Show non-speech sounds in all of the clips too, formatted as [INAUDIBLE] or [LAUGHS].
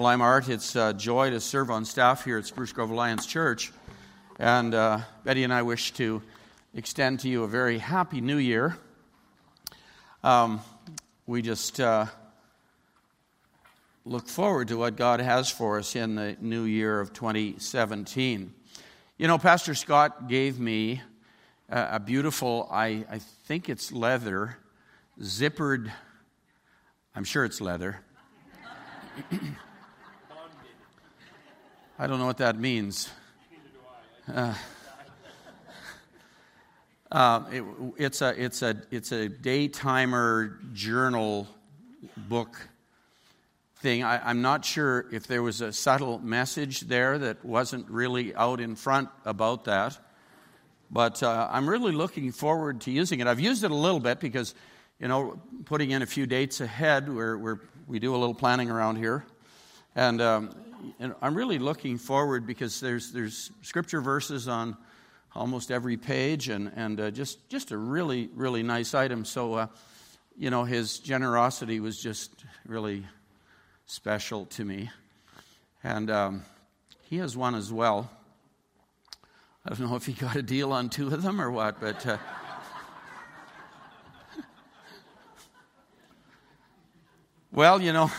Well, I'm Art. It's a joy to serve on staff here at Spruce Grove Alliance Church. And uh, Betty and I wish to extend to you a very happy new year. Um, we just uh, look forward to what God has for us in the new year of 2017. You know, Pastor Scott gave me a, a beautiful, I, I think it's leather, zippered, I'm sure it's leather. [CLEARS THROAT] I don't know what that means. Uh, uh, it, it's a it's a it's a daytimer journal book thing. I, am not sure if there was a subtle message there that wasn't really out in front about that. But uh, I'm really looking forward to using it. I've used it a little bit because, you know, putting in a few dates ahead, where, where we do a little planning around here. And, um, and I'm really looking forward because there's, there's scripture verses on almost every page and, and uh, just, just a really, really nice item. So, uh, you know, his generosity was just really special to me. And um, he has one as well. I don't know if he got a deal on two of them or what, but. Uh, [LAUGHS] well, you know,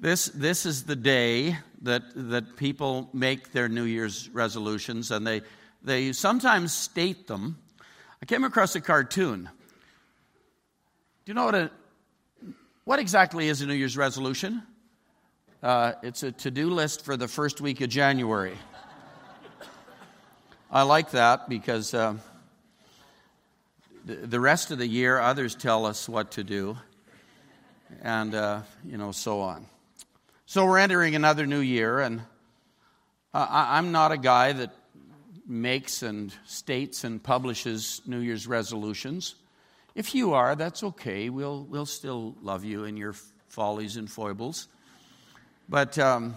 this, this is the day that, that people make their New Year's resolutions, and they, they sometimes state them. I came across a cartoon. Do you know what a, what exactly is a New Year's resolution? Uh, it's a to do list for the first week of January. I like that because uh, the, rest of the year, others tell us what to do, and, uh, you know, so on. So we're entering another new year, and I, I'm not a guy that makes and states and publishes New Year's resolutions. If you are, that's okay. We'll, we'll still love you and your follies and foibles. But um,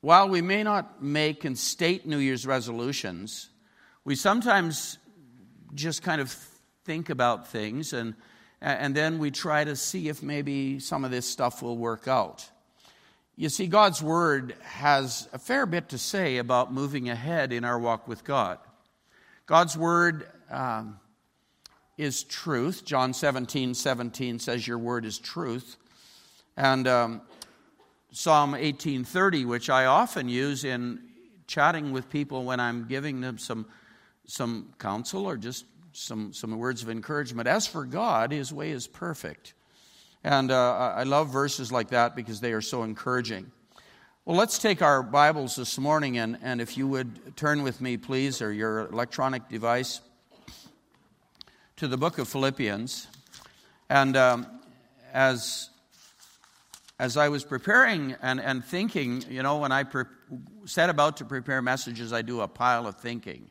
while we may not make and state New Year's resolutions, we sometimes just kind of think about things and, and then we try to see if maybe some of this stuff will work out. You see, God's Word has a fair bit to say about moving ahead in our walk with God. God's Word um, is truth. John 17 17 says, Your Word is truth. And um, Psalm 18:30, which I often use in chatting with people when I'm giving them some, some counsel or just some, some words of encouragement. As for God, His way is perfect. And uh, I love verses like that because they are so encouraging. Well, let's take our Bibles this morning, and, and if you would turn with me, please, or your electronic device, to the book of Philippians. And um, as as I was preparing and, and thinking, you know, when I pre- set about to prepare messages, I do a pile of thinking.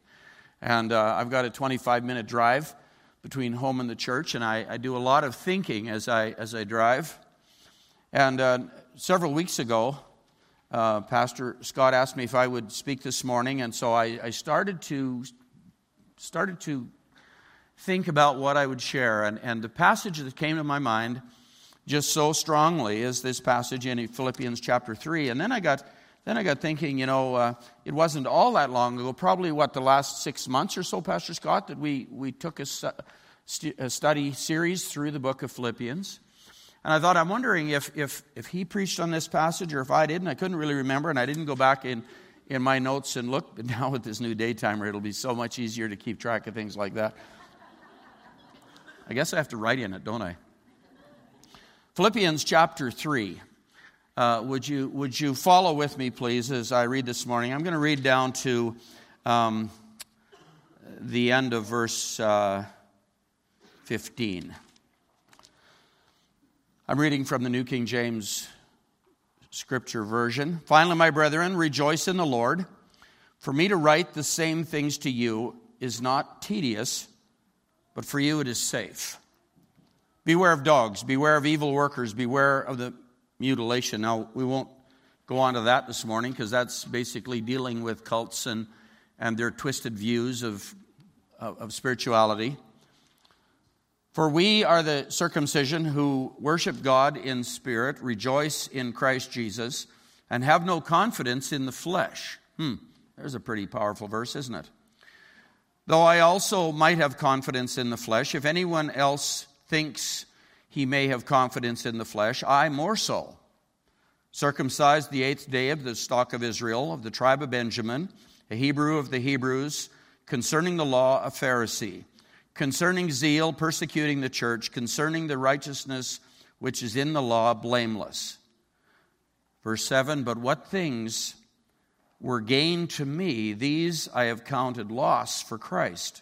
And uh, I've got a 25 minute drive between home and the church, and I, I do a lot of thinking as I, as I drive. And uh, several weeks ago, uh, Pastor Scott asked me if I would speak this morning, and so I, I started to started to think about what I would share. And, and the passage that came to my mind just so strongly is this passage in Philippians chapter 3. And then I got, then I got thinking, you know, uh, it wasn't all that long ago, probably what, the last six months or so, Pastor Scott, that we, we took a, a study series through the book of Philippians. And I thought, I'm wondering if, if, if he preached on this passage or if I didn't. I couldn't really remember, and I didn't go back in, in my notes and look. But [LAUGHS] now with this new day timer, it'll be so much easier to keep track of things like that. I guess I have to write in it, don't I? Philippians chapter 3. Uh, would, you, would you follow with me, please, as I read this morning? I'm going to read down to um, the end of verse uh, 15. I'm reading from the New King James Scripture Version. Finally, my brethren, rejoice in the Lord. For me to write the same things to you is not tedious, but for you it is safe. Beware of dogs, beware of evil workers, beware of the mutilation. Now, we won't go on to that this morning because that's basically dealing with cults and, and their twisted views of, of, of spirituality. For we are the circumcision who worship God in spirit, rejoice in Christ Jesus, and have no confidence in the flesh. Hmm, there's a pretty powerful verse, isn't it? Though I also might have confidence in the flesh, if anyone else thinks he may have confidence in the flesh, I more so. Circumcised the eighth day of the stock of Israel, of the tribe of Benjamin, a Hebrew of the Hebrews, concerning the law, a Pharisee concerning zeal, persecuting the church, concerning the righteousness which is in the law, blameless. Verse 7 But what things were gain to me, these I have counted loss for Christ.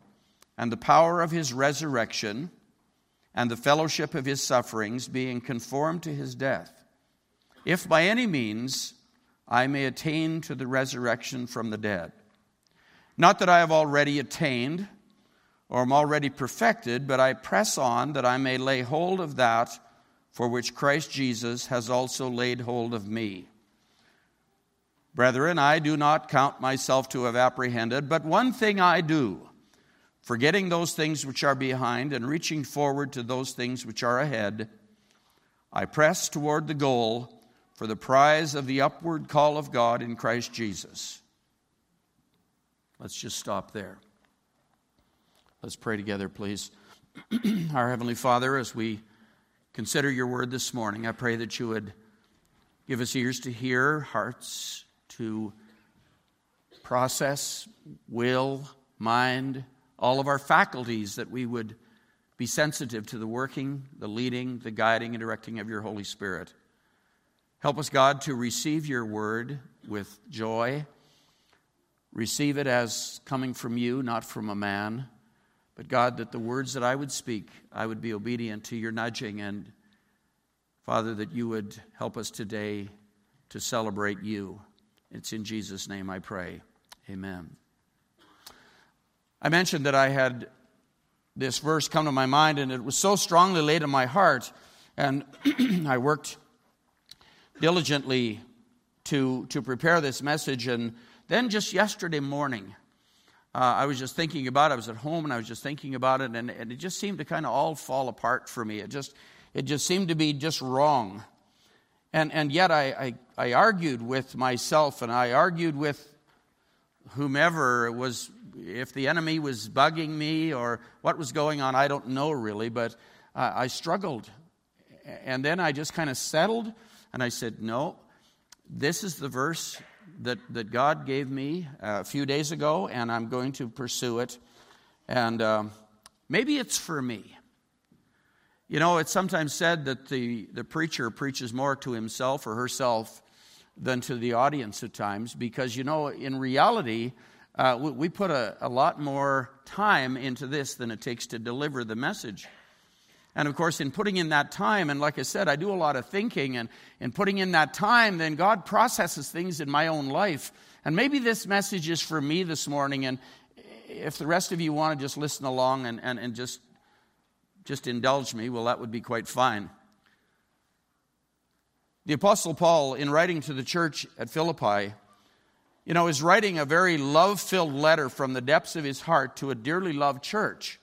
and the power of his resurrection and the fellowship of his sufferings, being conformed to his death, if by any means I may attain to the resurrection from the dead. Not that I have already attained or am already perfected, but I press on that I may lay hold of that for which Christ Jesus has also laid hold of me. Brethren, I do not count myself to have apprehended, but one thing I do, forgetting those things which are behind and reaching forward to those things which are ahead, I press toward the goal for the prize of the upward call of God in Christ Jesus. Let's just stop there. Let's pray together, please. [CLEARS THROAT] Our Heavenly Father, as we consider your word this morning, I pray that you would give us ears to hear, hearts to process, will, mind, all of our faculties, that we would be sensitive to the working, the leading, the guiding, and directing of your Holy Spirit. Help us, God, to receive your word with joy. Receive it as coming from you, not from a man. But God, that the words that I would speak, I would be obedient to your nudging. And Father, that you would help us today to celebrate you. It's in Jesus' name I pray. Amen. I mentioned that I had this verse come to my mind, and it was so strongly laid in my heart. And [CLEARS THROAT] I worked diligently to, to prepare this message. And then just yesterday morning, uh, I was just thinking about it. I was at home and I was just thinking about it, and, and it just seemed to kind of all fall apart for me. It just, it just seemed to be just wrong. And, and yet I, I, I argued with myself and I argued with whomever was, if the enemy was bugging me or what was going on, I don't know really, but uh, I struggled. And then I just kind of settled and I said, no, this is the verse that, that God gave me a few days ago, and I'm going to pursue it. And um, maybe it's for me. You know, it's sometimes said that the, the preacher preaches more to himself or herself than to the audience at times because, you know, in reality, uh, we, we, put a, a lot more time into this than it takes to deliver the message. And of course, in putting in that time, and like I said, I do a lot of thinking, and in putting in that time, then God processes things in my own life. And maybe this message is for me this morning, and if the rest of you want to just listen along and, and, and just, just indulge me, well, that would be quite fine. The Apostle Paul, in writing to the church at Philippi, you know, is writing a very love filled letter from the depths of his heart to a dearly loved church.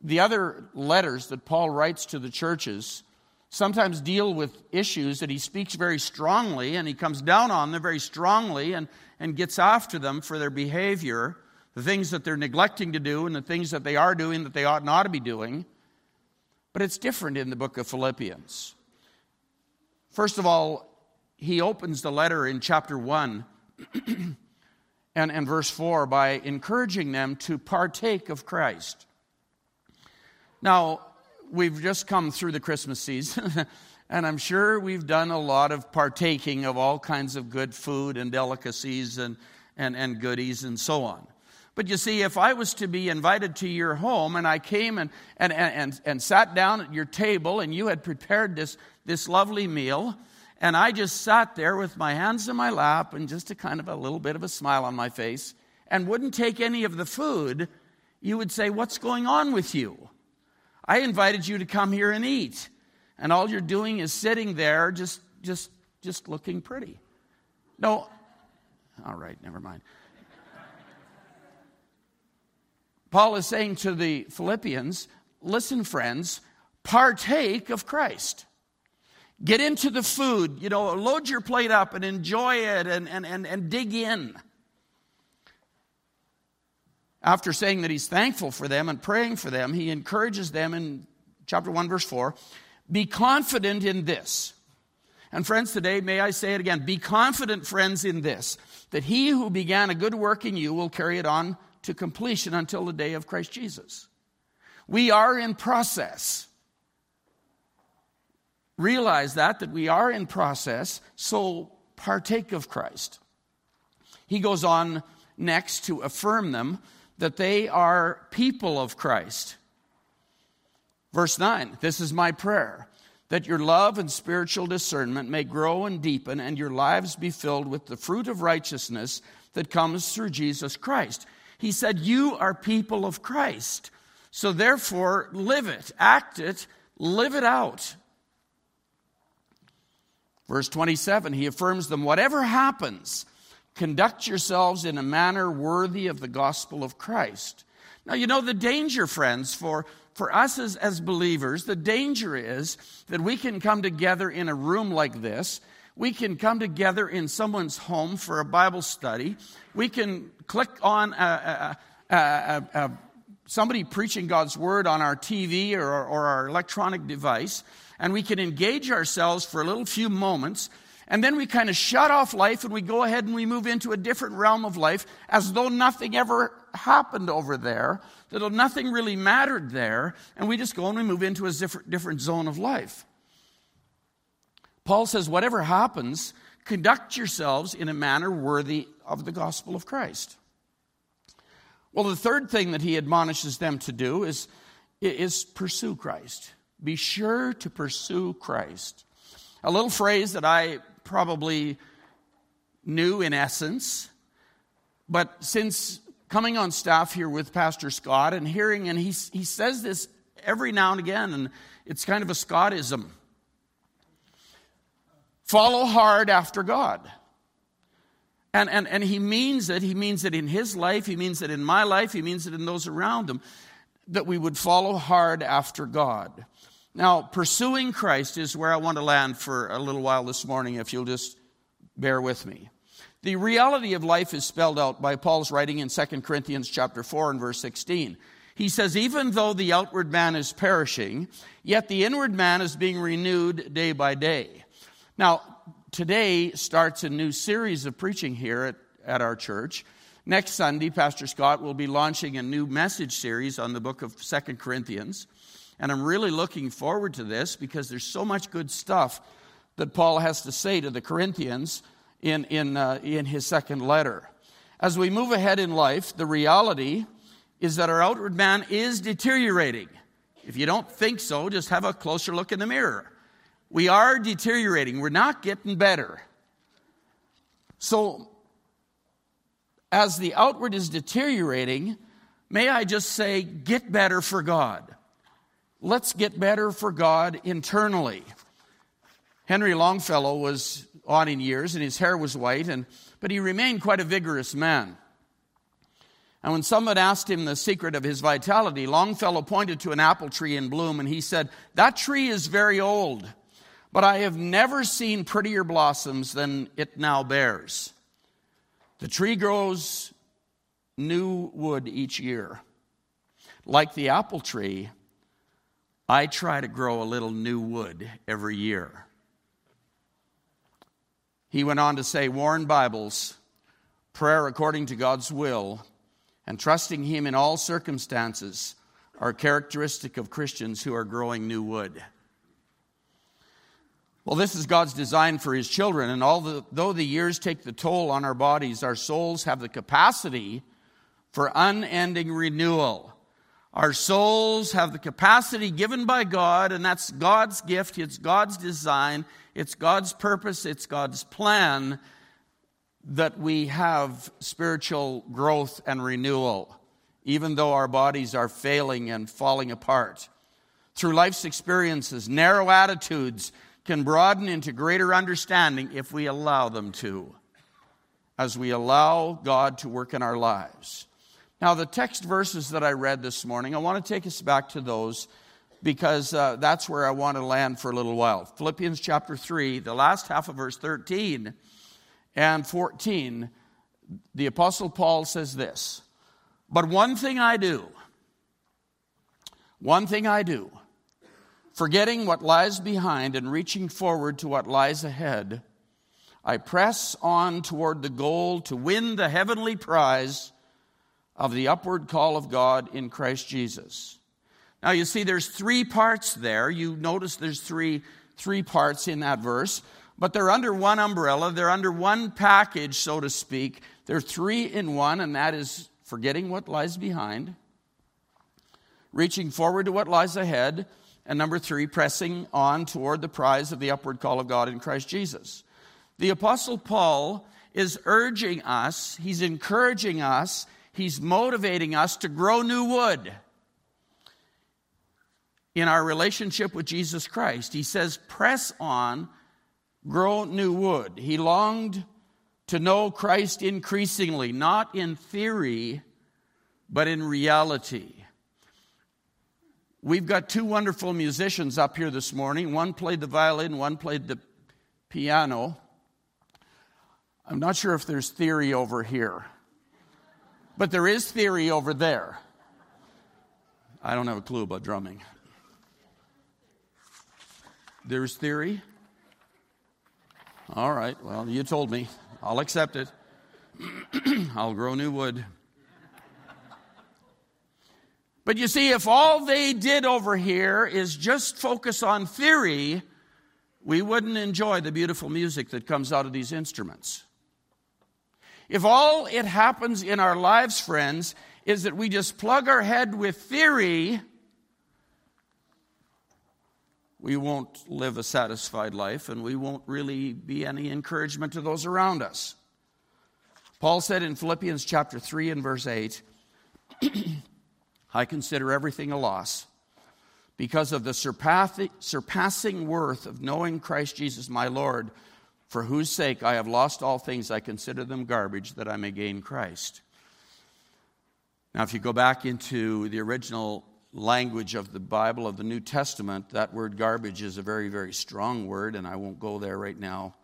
The other letters that Paul writes to the churches sometimes deal with issues that he speaks very strongly and he comes down on them very strongly and, and gets after them for their behavior, the things that they're neglecting to do and the things that they are doing that they ought not to be doing. But it's different in the book of Philippians. First of all, he opens the letter in chapter 1 [CLEARS THROAT] and, and verse 4 by encouraging them to partake of Christ. Now, we've just come through the Christmas season, [LAUGHS] and I'm sure we've done a lot of partaking of all kinds of good food and delicacies and, and, and goodies and so on. But you see, if I was to be invited to your home and I came and, and, and, and sat down at your table and you had prepared this, this lovely meal, and I just sat there with my hands in my lap and just a kind of a little bit of a smile on my face and wouldn't take any of the food, you would say, What's going on with you? I invited you to come here and eat. And all you're doing is sitting there just, just, just looking pretty. No, all right, never mind. Paul is saying to the Philippians, listen, friends, partake of Christ. Get into the food, you know, load your plate up and enjoy it and, and, and, and dig in. After saying that he's thankful for them and praying for them, he encourages them in chapter 1, verse 4 be confident in this. And friends, today, may I say it again be confident, friends, in this, that he who began a good work in you will carry it on to completion until the day of Christ Jesus. We are in process. Realize that, that we are in process, so partake of Christ. He goes on next to affirm them that they are people of Christ. Verse 9 This is my prayer that your love and spiritual discernment may grow and deepen, and your lives be filled with the fruit of righteousness that comes through Jesus Christ. He said, You are people of Christ. So therefore, live it, act it, live it out. Verse 27, he affirms them whatever happens, conduct yourselves in a manner worthy of the gospel of Christ. Now, you know the danger, friends, for for us as, as believers, the danger is that we can come together in a room like this. We can come together in someone's home for a Bible study. We can click on a, a, a, somebody preaching God's word on our TV or, or our electronic device, and we can engage ourselves for a little few moments and then we kind of shut off life and we go ahead and we move into a different realm of life as though nothing ever happened over there, that nothing really mattered there. And we just go and we move into a different, zone of life. Paul says, whatever happens, conduct yourselves in a manner worthy of the gospel of Christ. Well, the third thing that he admonishes them to do is, is pursue Christ. Be sure to pursue Christ. A little phrase that I probably knew in essence. But since coming on staff here with Pastor Scott and hearing, and he, he says this every now and again, and it's kind of a Scottism follow hard after God. And, and, and he means it. He means it in his life. He means it in my life. He means it in those around him. That we would follow hard after God. Now, pursuing Christ is where I want to land for a little while this morning, if you'll just bear with me. The reality of life is spelled out by Paul's writing in 2 Corinthians chapter 4 and verse 16. He says, Even though the outward man is perishing, yet the inward man is being renewed day by day. Now, today starts a new series of preaching here at, at our church. Next Sunday, Pastor Scott will be launching a new message series on the book of 2 Corinthians. And I'm really looking forward to this because there's so much good stuff that Paul has to say to the Corinthians in, in, uh, in his second letter. As we move ahead in life, the reality is that our outward man is deteriorating. If you don't think so, just have a closer look in the mirror. We are deteriorating, we're not getting better. So, as the outward is deteriorating, may I just say, get better for God let's get better for God internally. Henry Longfellow was on in years and his hair was white, and, but he remained quite a vigorous man. And when someone asked him the secret of his vitality, Longfellow pointed to an apple tree in bloom and he said, That tree is very old, but I have never seen prettier blossoms than it now bears. The tree grows new wood each year. Like the apple tree, I try to grow a little new wood every year. He went on to say, Warren Bibles, prayer according to God's will, and trusting Him in all circumstances are characteristic of Christians who are growing new wood. Well, this is God's design for His children, and although the years take the toll on our bodies, our souls have the capacity for unending renewal. Our souls have the capacity given by God, and that's God's gift, it's God's design, it's God's purpose, it's God's plan that we have spiritual growth and renewal, even though our bodies are failing and falling apart. Through life's experiences, narrow attitudes can broaden into greater understanding if we allow them to, as we allow God to work in our lives. Now, the text verses that I read this morning, I want to take us back to those because uh, that's where I want to land for a little while. Philippians chapter 3, the last half of verse 13 and 14, the Apostle Paul says this But one thing I do, one thing I do, forgetting what lies behind and reaching forward to what lies ahead, I press on toward the goal to win the heavenly prize of the upward call of God in Christ Jesus. Now you see there's three parts there. You notice there's three three parts in that verse but they're under one umbrella, they're under one package, so to speak. They're three in one, and that is forgetting what lies behind, reaching forward to what lies ahead, and number three, pressing on toward the prize of the upward call of God in Christ Jesus. The Apostle Paul is urging us, he's encouraging us, he's motivating us to grow new wood in our relationship with Jesus Christ. He says, press on grow new wood. He longed to know Christ increasingly, not in theory, but in reality. We've got two wonderful musicians up here this morning. One played the violin, one played the piano. I'm not sure if there's theory over here, but there is theory over there. I don't have a clue about drumming. There's theory. All right, well, you told me. I'll accept it. [CLEARS THROAT] I'll grow new wood. But you see, if all they did over here is just focus on theory, we wouldn't enjoy the beautiful music that comes out of these instruments. If all it happens in our lives, friends, is that we just plug our head with theory, we won't live a satisfied life and we won't really be any encouragement to those around us. Paul said in Philippians chapter 3 and verse 8, [CLEARS THROAT] I consider everything a loss because of the surpassing worth of knowing Christ Jesus my Lord, for whose sake I have lost all things. I consider them garbage that I may gain Christ. Now, if you go back into the original language of the Bible, of the New Testament, that word garbage is a very, very strong word, and I won't go there right now.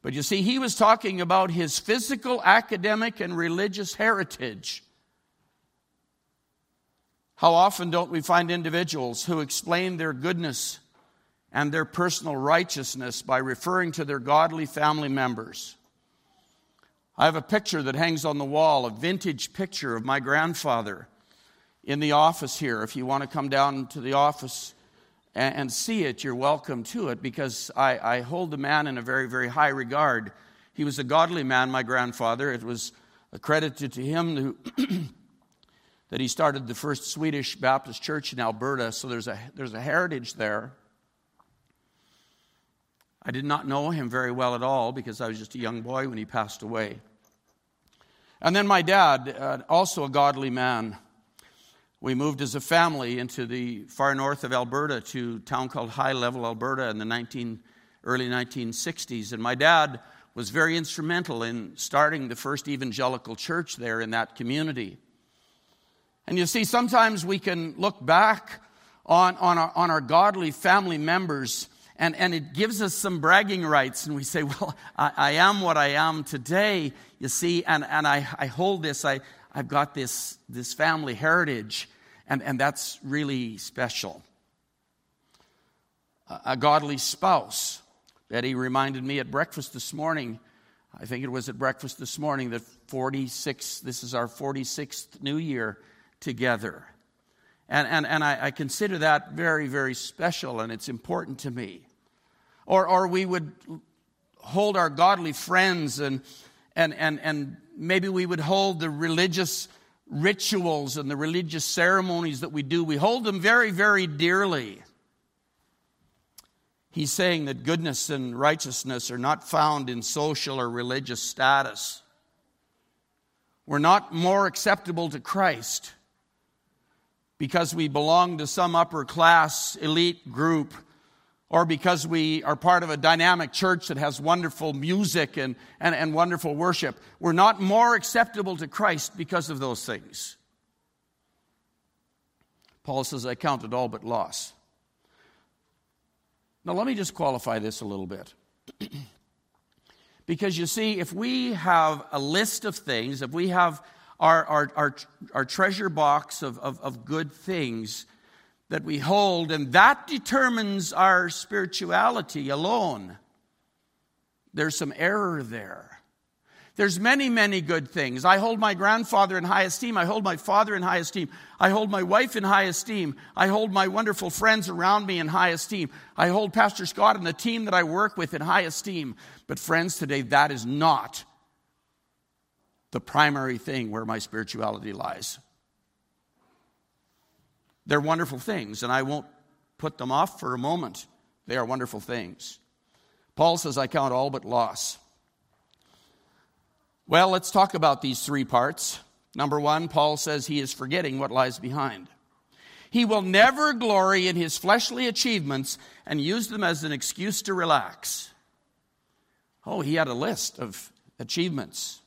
But you see, he was talking about his physical, academic, and religious heritage. How often don't we find individuals who explain their goodness and their personal righteousness by referring to their godly family members? I have a picture that hangs on the wall, a vintage picture of my grandfather in the office here. If you want to come down to the office and, and see it, you're welcome to it because I, I hold the man in a very, very high regard. He was a godly man, my grandfather. It was accredited to him who, [CLEARS THROAT] that he started the first Swedish Baptist church in Alberta, so there's a, there's a heritage there. I did not know him very well at all because I was just a young boy when he passed away. And then my dad, uh, also a godly man, we moved as a family into the far north of Alberta to a town called High Level, Alberta in the 19, early 1960s. And my dad was very instrumental in starting the first evangelical church there in that community. And you see, sometimes we can look back on, on, our, on our godly family members and, and it gives us some bragging rights. And we say, [LAUGHS] Well, I, I am what I am today, you see, and, and I, I hold this, I, I've got this, this family heritage, and, and that's really special. A, a godly spouse. Betty reminded me at breakfast this morning, I think it was at breakfast this morning, that 46, this is our 46th new year together. And, and, and I, I consider that very, very special, and it's important to me. Or, or we would hold our godly friends and, and, and, and maybe we would hold the religious rituals and the religious ceremonies that we do, we hold them very, very dearly. He's saying that goodness and righteousness are not found in social or religious status. We're not more acceptable to Christ because we belong to some upper class elite group or because we are part of a dynamic church that has wonderful music and, and, and wonderful worship. We're not more acceptable to Christ because of those things. Paul says, I count it all but loss. Now, let me just qualify this a little bit. [CLEARS THROAT] because you see, if we have a list of things, if we have our, our, our, our treasure box of, of, of good things, that we hold, and that determines our spirituality alone. There's some error there. There's many, many good things. I hold my grandfather in high esteem. I hold my father in high esteem. I hold my wife in high esteem. I hold my wonderful friends around me in high esteem. I hold Pastor Scott and the team that I work with in high esteem. But, friends, today that is not the primary thing where my spirituality lies. They're wonderful things, and I won't put them off for a moment. They are wonderful things. Paul says, I count all but loss. Well, let's talk about these three parts. Number one, Paul says he is forgetting what lies behind. He will never glory in his fleshly achievements and use them as an excuse to relax. Oh, he had a list of achievements.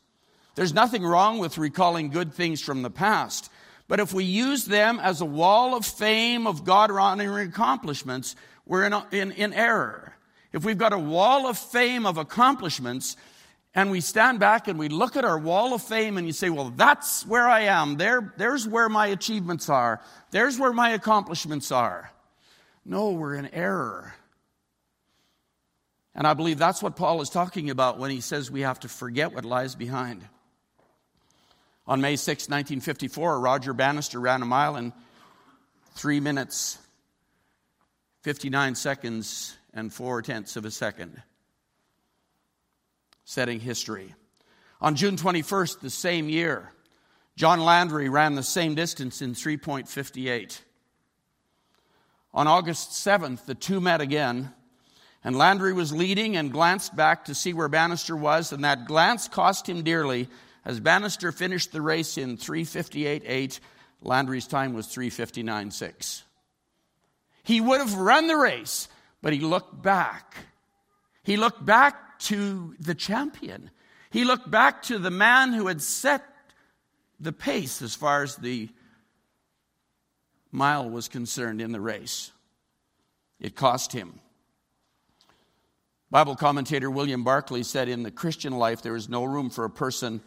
There's nothing wrong with recalling good things from the past. But if we use them as a wall of fame of God honoring accomplishments, we're in, in, in error. If we've got a wall of fame of accomplishments, and we stand back and we look at our wall of fame and you say, well, that's where I am. There, there's where my achievements are. There's where my accomplishments are. No, we're in error. And I believe that's what Paul is talking about when he says we have to forget what lies behind. On May 6, 1954, Roger Bannister ran a mile in three minutes, 59 seconds, and four tenths of a second, setting history. On June 21st, the same year, John Landy ran the same distance in 3.58. On August 7th, the two met again, and Landy was leading and glanced back to see where Bannister was, and that glance cost him dearly as Bannister finished the race in 358.8, Landy's time was 359.6. He would have run the race, but he looked back. He looked back to the champion. He looked back to the man who had set the pace as far as the mile was concerned in the race. It cost him. Bible commentator William Barclay said in the Christian life, there is no room for a person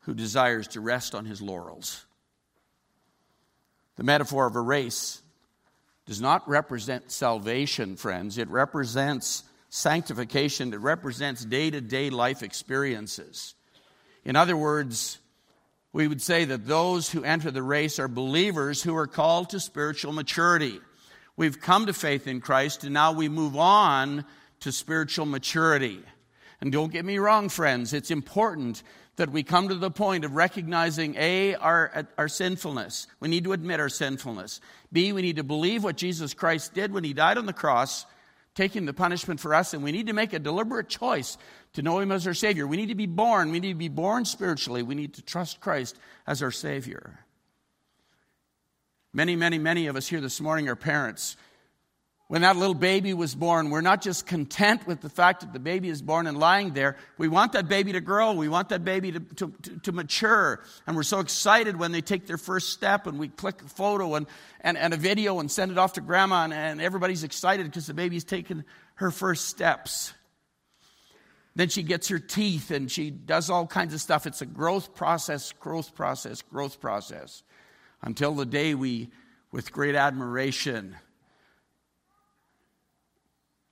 who desires to rest on his laurels. The metaphor of a race does not represent salvation, friends. It represents sanctification, it represents day to day life experiences. In other words, we would say that those who enter the race are believers who are called to spiritual maturity. We've come to faith in Christ, and now we move on to spiritual maturity. And don't get me wrong, friends, it's important that we come to the point of recognizing A, our, our sinfulness. We need to admit our sinfulness. B, we need to believe what Jesus Christ did when he died on the cross, taking the punishment for us, and we need to make a deliberate choice to know him as our Savior. We need to be born. We need to be born spiritually. We need to trust Christ as our Savior. Many, many, many of us here this morning are parents when that little baby was born, we're not just content with the fact that the baby is born and lying there. We want that baby to grow. We want that baby to, to, to, mature. And we're so excited when they take their first step and we click a photo and, and, and a video and send it off to grandma, and, and everybody's excited because the baby's taken her first steps. Then she gets her teeth and she does all kinds of stuff. It's a growth process, growth process, growth process until the day we, with great admiration,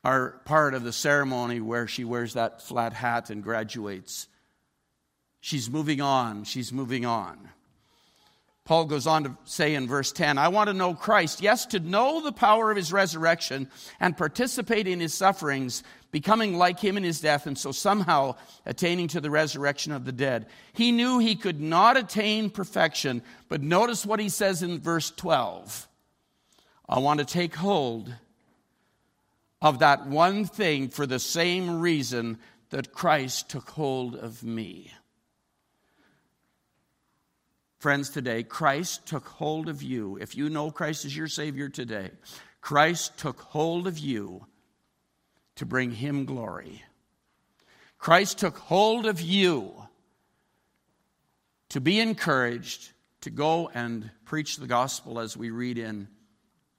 are part of the ceremony where she wears that flat hat and graduates. She's moving on. She's moving on. Paul goes on to say in verse 10 I want to know Christ, yes, to know the power of his resurrection and participate in his sufferings, becoming like him in his death, and so somehow attaining to the resurrection of the dead. He knew he could not attain perfection, but notice what he says in verse 12 I want to take hold of that one thing for the same reason that Christ took hold of me. Friends, today, Christ took hold of you. If you know Christ as your Savior today, Christ took hold of you to bring Him glory. Christ took hold of you to be encouraged to go and preach the gospel as we read in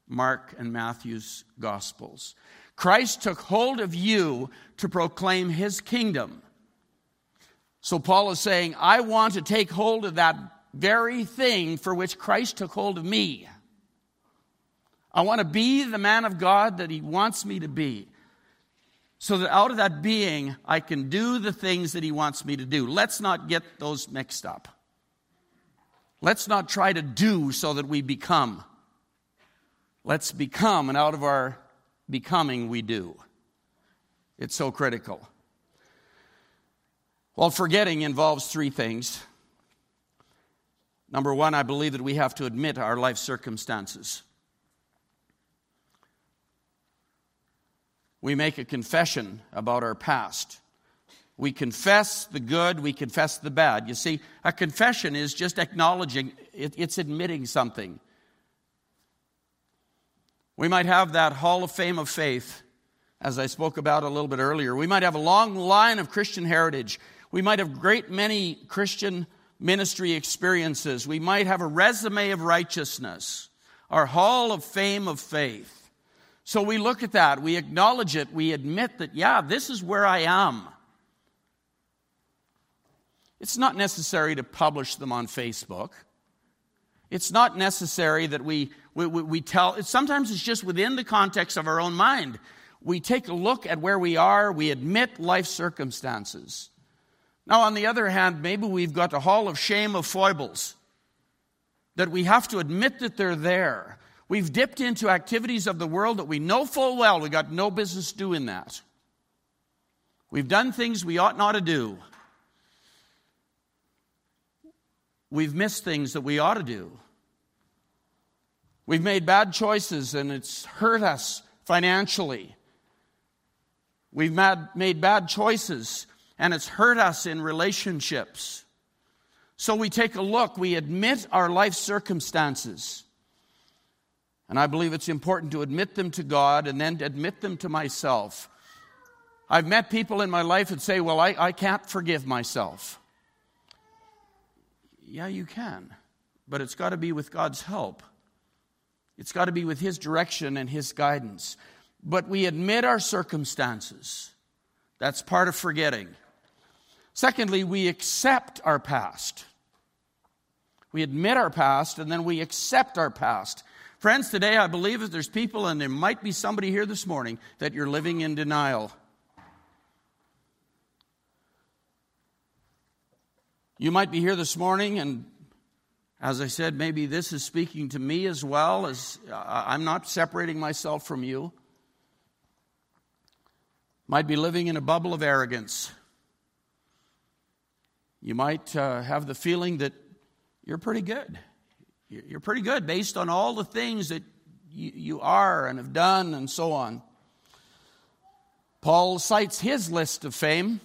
Mark and Matthew's gospels. Christ took hold of you to proclaim His kingdom. So Paul is saying, I want to take hold of that very thing for which Christ took hold of me. I want to be the man of God that He wants me to be. So that out of that being, I can do the things that He wants me to do. Let's not get those mixed up. Let's not try to do so that we become. Let's become, and out of our becoming, we do. It's so critical. Well, forgetting involves three things Number one, I believe that we have to admit our life circumstances. We make a confession about our past. We confess the good, we confess the bad. You see, a confession is just acknowledging, it, it's admitting something. We might have that hall of fame of faith, as I spoke about a little bit earlier. We might have a long line of Christian heritage. We might have great many Christian ministry experiences. We might have a resume of righteousness, our hall of fame of faith. So we look at that, we acknowledge it, we admit that, yeah, this is where I am. It's not necessary to publish them on Facebook. It's not necessary that we, we, we, tell, sometimes it's just within the context of our own mind. We take a look at where we are, we admit life circumstances. Now, on the other hand, maybe we've got a hall of shame of foibles that we have to admit that they're there. We've dipped into activities of the world that we know full well we got no business doing that. We've done things we ought not to do. We've missed things that we ought to do. We've made bad choices and it's hurt us financially. We've made bad choices and it's hurt us in relationships. So we take a look, we admit our life circumstances. And I believe it's important to admit them to God and then admit them to myself. I've met people in my life that say, Well, I, I can't forgive myself. Yeah, you can, but it's got to be with God's help. It's got to be with His direction and His guidance. But we admit our circumstances. That's part of forgetting. Secondly, we accept our past. We admit our past and then we accept our past. Friends, today I believe that there's people, and there might be somebody here this morning, that you're living in denial. You might be here this morning, and as I said, maybe this is speaking to me as well, as I'm not separating myself from you. Might be living in a bubble of arrogance. You might uh, have the feeling that you're pretty good. You're pretty good based on all the things that you, you are and have done and so on. Paul cites his list of fame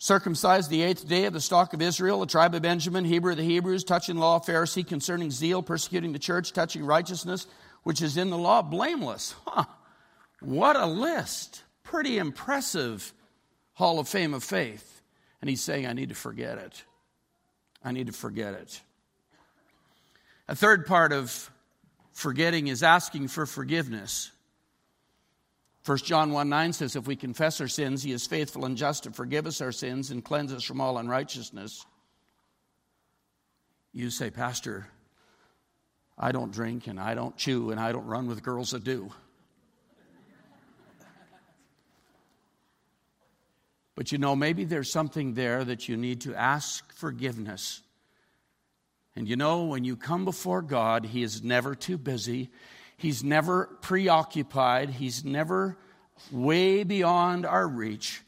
circumcised the eighth day of the stock of Israel, the tribe of Benjamin, Hebrew of the Hebrews, touching law, Pharisee, concerning zeal, persecuting the church, touching righteousness, which is in the law, blameless. Huh. What a list. Pretty impressive Hall of Fame of faith. And he's saying, I need to forget it. I need to forget it. A third part of forgetting is asking for forgiveness. 1 John 1 9 says, If we confess our sins, he is faithful and just to forgive us our sins and cleanse us from all unrighteousness. You say, Pastor, I don't drink and I don't chew and I don't run with girls that do. But you know, maybe there's something there that you need to ask forgiveness. And you know, when you come before God, He is never too busy, He's never preoccupied, He's never way beyond our reach,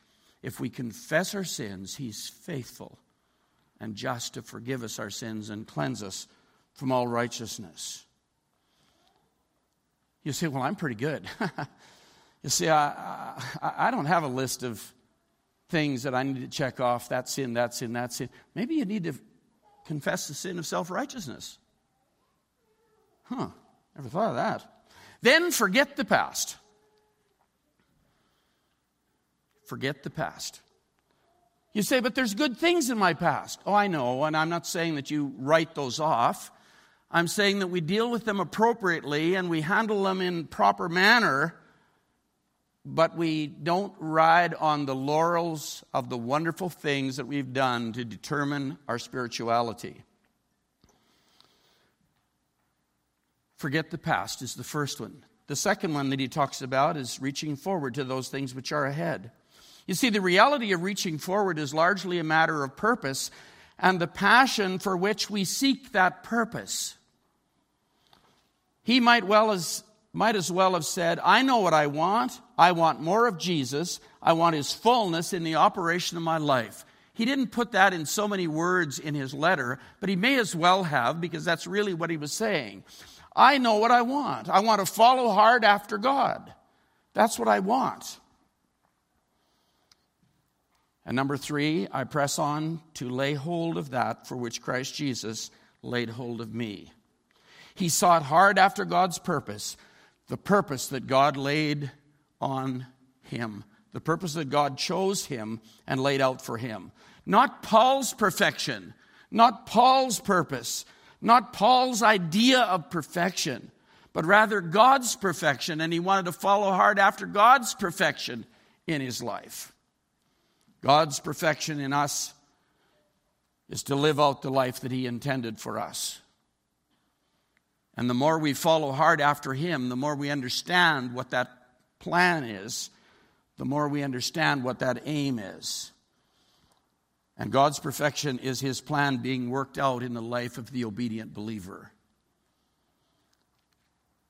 if we confess our sins, He's faithful and just to forgive us our sins and cleanse us from all righteousness. You say, Well, I'm pretty good. [LAUGHS] you see, I, I, I, don't have a list of things that I need to check off that sin, that sin, that sin. Maybe you need to confess the sin of self righteousness. Huh, never thought of that. Then forget the past. Forget the past. You say, but there's good things in my past. Oh, I know, and I'm not saying that you write those off. I'm saying that we deal with them appropriately and we handle them in proper manner, but we don't ride on the laurels of the wonderful things that we've done to determine our spirituality. Forget the past is the first one. The second one that he talks about is reaching forward to those things which are ahead. You see, the reality of reaching forward is largely a matter of purpose and the passion for which we seek that purpose. He might well as might as well have said, I know what I want. I want more of Jesus. I want his fullness in the operation of my life. He didn't put that in so many words in his letter, but he may as well have because that's really what he was saying. I know what I want. I want to follow hard after God. That's what I want. And number three, I press on to lay hold of that for which Christ Jesus laid hold of me. He sought hard after God's purpose, the purpose that God laid on him, the purpose that God chose him and laid out for him. Not Paul's perfection, not Paul's purpose, not Paul's idea of perfection, but rather God's perfection, and he wanted to follow hard after God's perfection in his life. God's perfection in us is to live out the life that he intended for us. And the more we follow hard after Him, the more we understand what that plan is, the more we understand what that aim is. And God's perfection is His plan being worked out in the life of the obedient believer.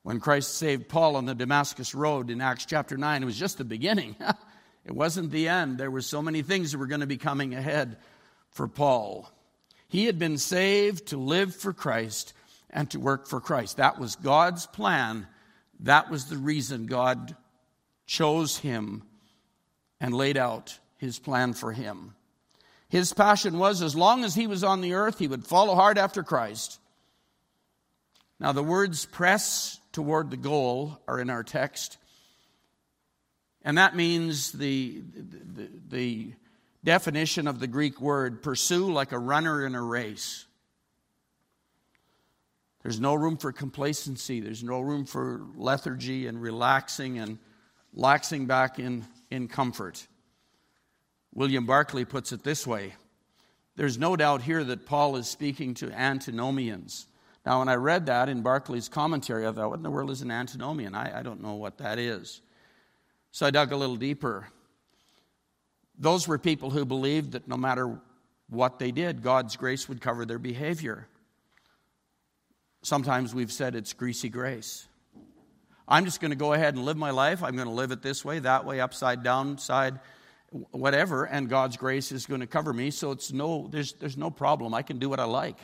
When Christ saved Paul on the Damascus Road in Acts chapter 9, it was just the beginning. [LAUGHS] it wasn't the end. There were so many things that were going to be coming ahead for Paul. He had been saved to live for Christ and to work for Christ. That was God's plan. That was the reason God chose him and laid out his plan for him. His passion was as long as he was on the earth, he would follow hard after Christ. Now, the words press toward the goal are in our text. And that means the, the, the definition of the Greek word pursue like a runner in a race. There's no room for complacency. There's no room for lethargy and relaxing and laxing back in, in comfort. William Barclay puts it this way There's no doubt here that Paul is speaking to antinomians. Now, when I read that in Barclay's commentary, I thought, what in the world is an antinomian? I, I don't know what that is. So I dug a little deeper. Those were people who believed that no matter what they did, God's grace would cover their behavior. Sometimes we've said it's greasy grace. I'm just going to go ahead and live my life. I'm going to live it this way, that way, upside down, side, whatever, and God's grace is going to cover me. So it's no, there's, there's no problem. I can do what I like.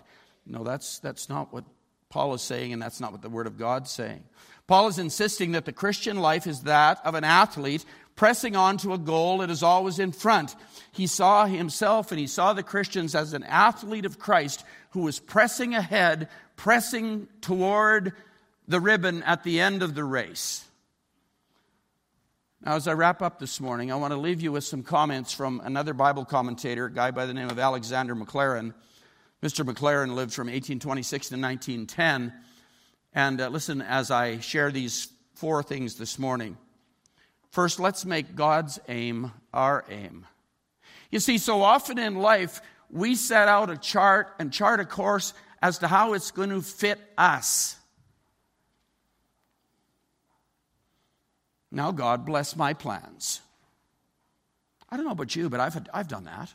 No, that's, that's not what Paul is saying, and that's not what the Word of God's saying. Paul is insisting that the Christian life is that of an athlete pressing on to a goal that is always in front. He saw himself and he saw the Christians as an athlete of Christ who was pressing ahead, pressing toward the ribbon at the end of the race. Now, as I wrap up this morning, I want to leave you with some comments from another Bible commentator, a guy by the name of Alexander Maclaren. Mr. Maclaren lived from 1826 to 1910. And uh, listen as I share these four things this morning. First, let's make God's aim our aim. You see, so often in life, we set out a chart and chart a course as to how it's going to fit us. Now, God bless my plans. I don't know about you, but I've, I've done that.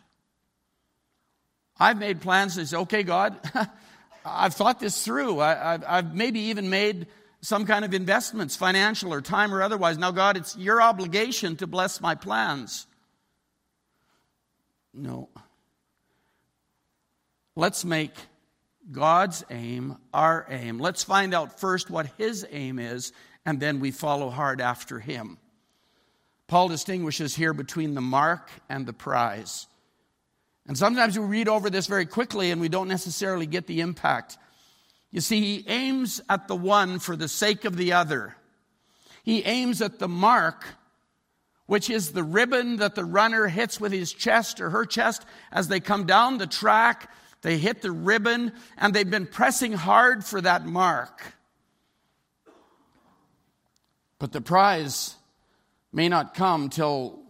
I've made plans and say, okay, God, [LAUGHS] I've thought this through. I, have maybe even made some kind of investments, financial or time or otherwise. Now, God, it's your obligation to bless my plans. No. Let's make God's aim our aim. Let's find out first what His aim is, and then we follow hard after Him. Paul distinguishes here between the mark and the prize. And sometimes we read over this very quickly and we don't necessarily get the impact. You see, he aims at the one for the sake of the other. He aims at the mark, which is the ribbon that the runner hits with his chest or her chest as they come down the track. They hit the ribbon and they've been pressing hard for that mark. But the prize may not come till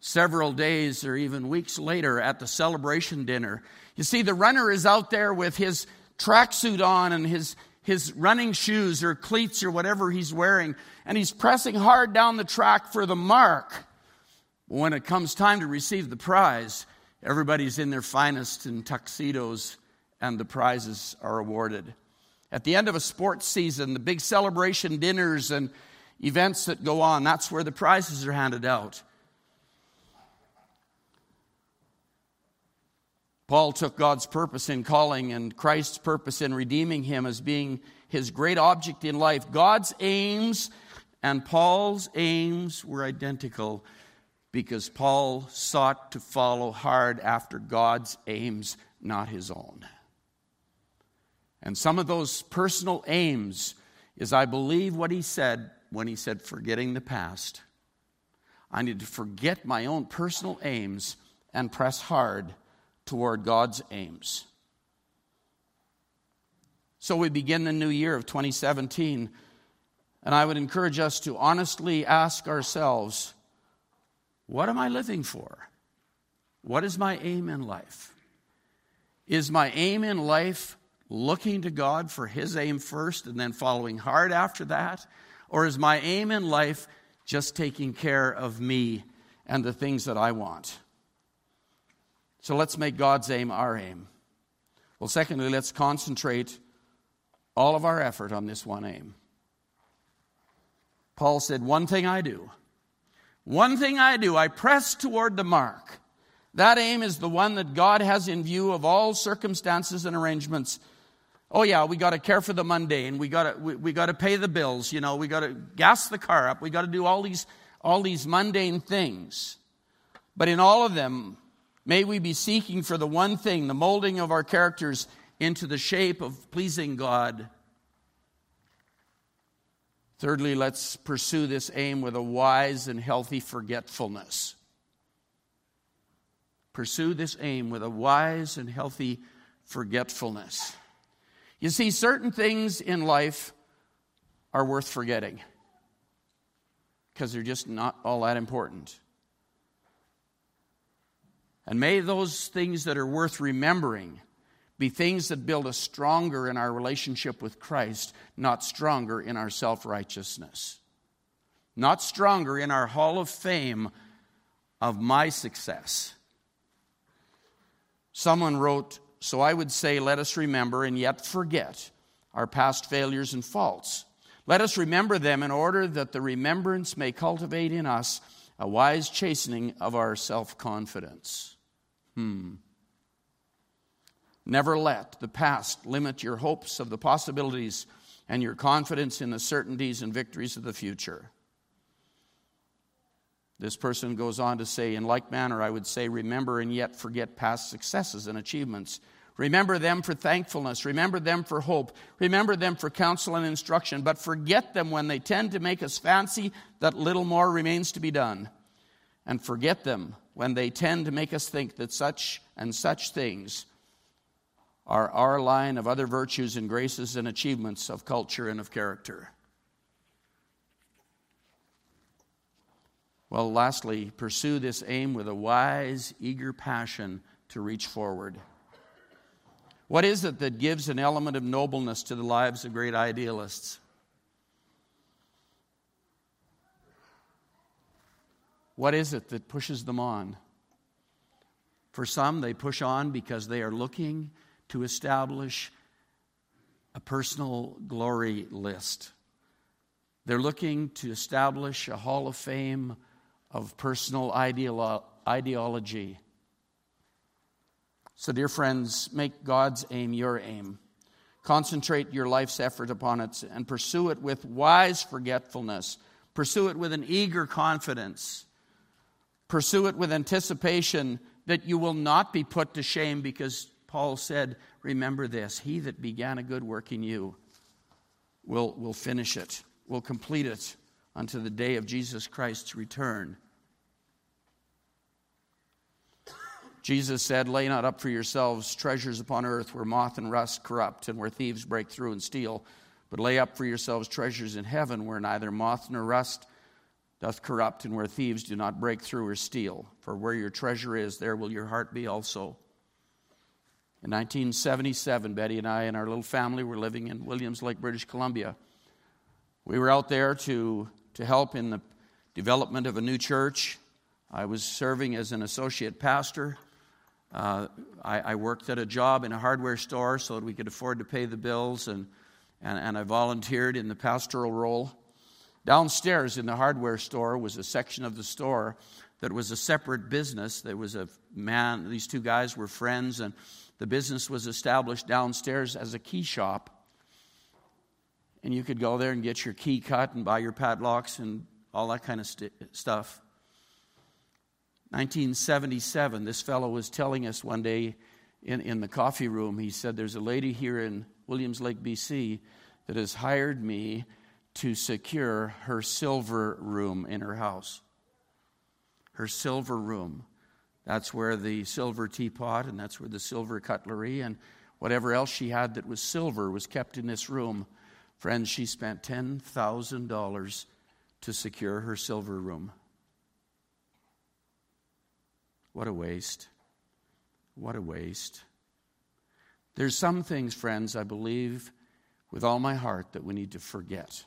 several days or even weeks later at the celebration dinner. You see, the runner is out there with his tracksuit on and his, his running shoes or cleats or whatever he's wearing, and he's pressing hard down the track for the mark. When it comes time to receive the prize, everybody's in their finest in tuxedos and the prizes are awarded. At the end of a sports season, the big celebration dinners and events that go on, that's where the prizes are handed out. Paul took God's purpose in calling and Christ's purpose in redeeming him as being his great object in life. God's aims and Paul's aims were identical because Paul sought to follow hard after God's aims, not his own. And some of those personal aims is, I believe, what he said when he said, forgetting the past. I need to forget my own personal aims and press hard toward God's aims. So we begin the new year of 2017, and I would encourage us to honestly ask ourselves what am I living for? What is my aim in life? Is my aim in life looking to God for His aim first and then following hard after that? Or is my aim in life just taking care of me and the things that I want? So let's make God's aim our aim. Well, secondly, let's concentrate all of our effort on this one aim. Paul said, One thing I do, one thing I do, I press toward the mark. That aim is the one that God has in view of all circumstances and arrangements. Oh yeah, we got to care for the mundane. We got to we, we got to pay the bills. You know, we got to gas the car up. We got to do all these all these mundane things. But in all of them, May we be seeking for the one thing, the molding of our characters into the shape of pleasing God. Thirdly, let's pursue this aim with a wise and healthy forgetfulness. Pursue this aim with a wise and healthy forgetfulness. You see, certain things in life are worth forgetting because they're just not all that important. And may those things that are worth remembering be things that build us stronger in our relationship with Christ, not stronger in our self righteousness, not stronger in our hall of fame of my success. Someone wrote, So I would say, let us remember and yet forget our past failures and faults. Let us remember them in order that the remembrance may cultivate in us a wise chastening of our self confidence. Hmm. Never let the past limit your hopes of the possibilities and your confidence in the certainties and victories of the future. This person goes on to say, in like manner, I would say, remember and yet forget past successes and achievements. Remember them for thankfulness. Remember them for hope. Remember them for counsel and instruction. But forget them when they tend to make us fancy that little more remains to be done. And forget them when they tend to make us think that such and such things are our line of other virtues and graces and achievements of culture and of character. Well, lastly, pursue this aim with a wise, eager passion to reach forward. What is it that gives an element of nobleness to the lives of great idealists? What is it that pushes them on? For some, they push on because they are looking to establish a personal glory list. They're looking to establish a hall of fame of personal ideolo- ideology. So, dear friends, make God's aim your aim. Concentrate your life's effort upon it and pursue it with wise forgetfulness. Pursue it with an eager confidence. Pursue it with anticipation that you will not be put to shame because Paul said, Remember this, he that began a good work in you will, will finish it, will complete it unto the day of Jesus Christ's return. Jesus said, Lay not up for yourselves treasures upon earth where moth and rust corrupt and where thieves break through and steal, but lay up for yourselves treasures in heaven where neither moth nor rust doth corrupt and where thieves do not break through or steal. For where your treasure is, there will your heart be also. In 1977, Betty and I and our little family were living in Williams Lake, British Columbia. We were out there to, to help in the development of a new church. I was serving as an associate pastor. Uh, I, I, worked at a job in a hardware store so that we could afford to pay the bills, and, and, and I volunteered in the pastoral role. Downstairs in the hardware store was a section of the store that was a separate business. There was a man, these two guys were friends, and the business was established downstairs as a key shop. And you could go there and get your key cut and buy your padlocks and all that kind of st- stuff. 1977, this fellow was telling us one day in, in the coffee room, he said, There's a lady here in Williams Lake, BC, that has hired me to secure her silver room in her house. Her silver room. That's where the silver teapot and that's where the silver cutlery and whatever else she had that was silver was kept in this room. Friends, she spent $10,000 to secure her silver room. What a waste. What a waste. There's some things, friends, I believe with all my heart that we need to forget.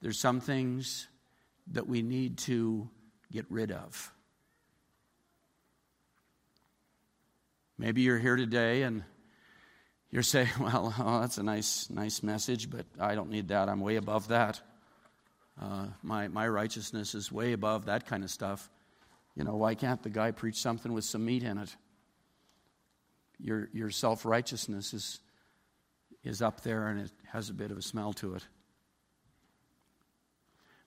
There's some things that we need to get rid of. Maybe you're here today and you're saying, [LAUGHS] well, [LAUGHS] oh, that's a nice, nice message, but I don't need that. I'm way above that. Uh, my, my righteousness is way above that kind of stuff. You know, why can't the guy preach something with some meat in it? Your, your self righteousness is, is up there and it has a bit of a smell to it.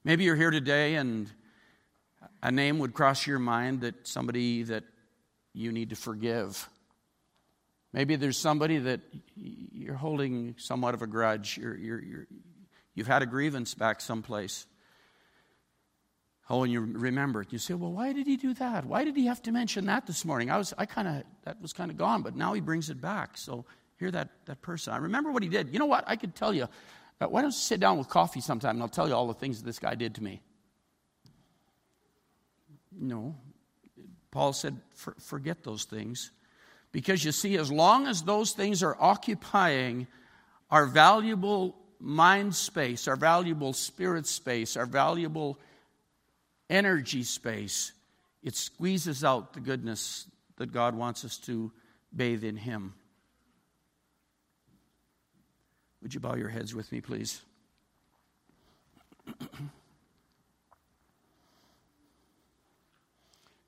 Maybe you're here today and a name would cross your mind that somebody that you need to forgive. Maybe there's somebody that you're holding somewhat of a grudge. You're, you're, you're, You've had a grievance back someplace. Oh, and you remember it. You say, well, why did he do that? Why did he have to mention that this morning? I was, I kind of, that was kind of gone, but now he brings it back. So hear that, that person. I remember what he did. You know what? I could tell you. Uh, why don't you sit down with coffee sometime and I'll tell you all the things this guy did to me? No. Paul said, For, forget those things. Because you see, as long as those things are occupying our valuable mind space, our valuable spirit space, our valuable energy space, it squeezes out the goodness that God wants us to bathe in Him. Would you bow your heads with me, please? [CLEARS THROAT]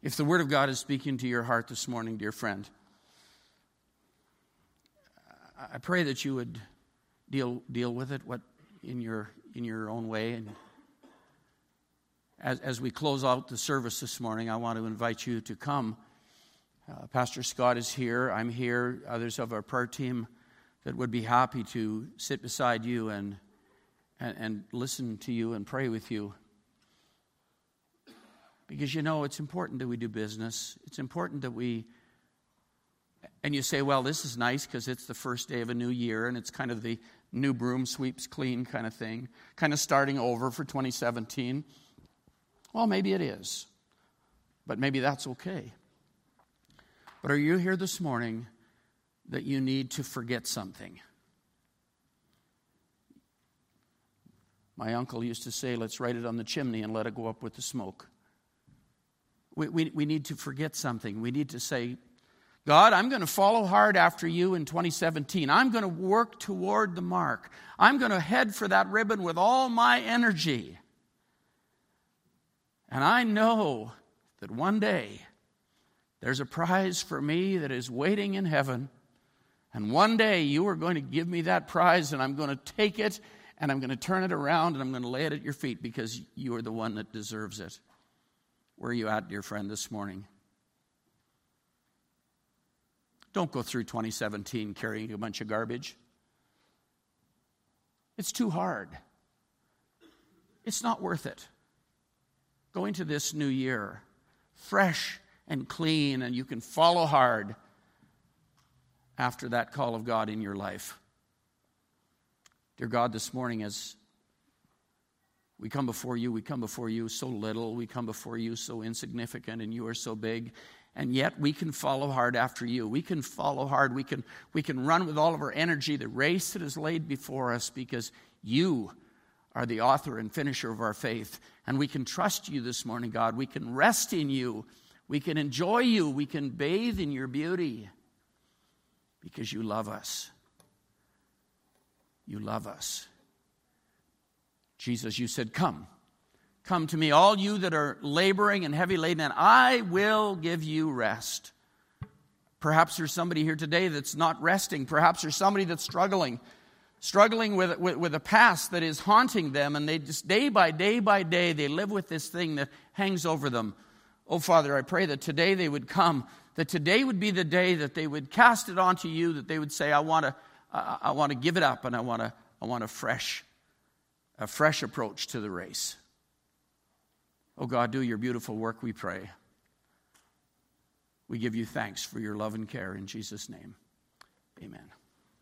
if the Word of God is speaking to your heart this morning, dear friend, I pray that you would deal, deal with it what, in, your, in your own way. And as, as we close out the service this morning, I want to invite you to come. Uh, Pastor Scott is here. I'm here. Others of our prayer team that would be happy to sit beside you and, and, and listen to you and pray with you. Because you know, it's important that we do business. It's important that we and you say, well, this is nice because it's the first day of a new year and it's kind of the new broom sweeps clean kind of thing, kind of starting over for 2017. Well, maybe it is, but maybe that's okay. But are you here this morning that you need to forget something? My uncle used to say, let's write it on the chimney and let it go up with the smoke. We, we, we need to forget something. We need to say, God, I'm going to follow hard after you in 2017. I'm going to work toward the mark. I'm going to head for that ribbon with all my energy. And I know that one day there's a prize for me that is waiting in heaven. And one day you are going to give me that prize, and I'm going to take it and I'm going to turn it around and I'm going to lay it at your feet because you are the one that deserves it. Where are you at, dear friend, this morning? Don't go through 2017 carrying a bunch of garbage. It's too hard. It's not worth it. Go into this new year fresh and clean, and you can follow hard after that call of God in your life. Dear God, this morning, as we come before you, we come before you so little, we come before you so insignificant, and you are so big and yet we can follow hard after you. We can follow hard. We can, we can run with all of our energy the race that is laid before us because you are the author and finisher of our faith. And we can trust you this morning, God. We can rest in you. We can enjoy you. We can bathe in your beauty because you love us. You love us. Jesus, you said, Come. Come to me, all you that are laboring and heavy laden, and I will give you rest. Perhaps there's somebody here today that's not resting. Perhaps there's somebody that's struggling, struggling with, with, with, a past that is haunting them, and they just day by day by day, they live with this thing that hangs over them. Oh, Father, I pray that today they would come, that today would be the day that they would cast it onto you, that they would say, I want to, I, I want to give it up, and I want to, I want a fresh, a fresh approach to the race. Oh God, do your beautiful work, we pray. We give you thanks for your love and care in Jesus' name. Amen.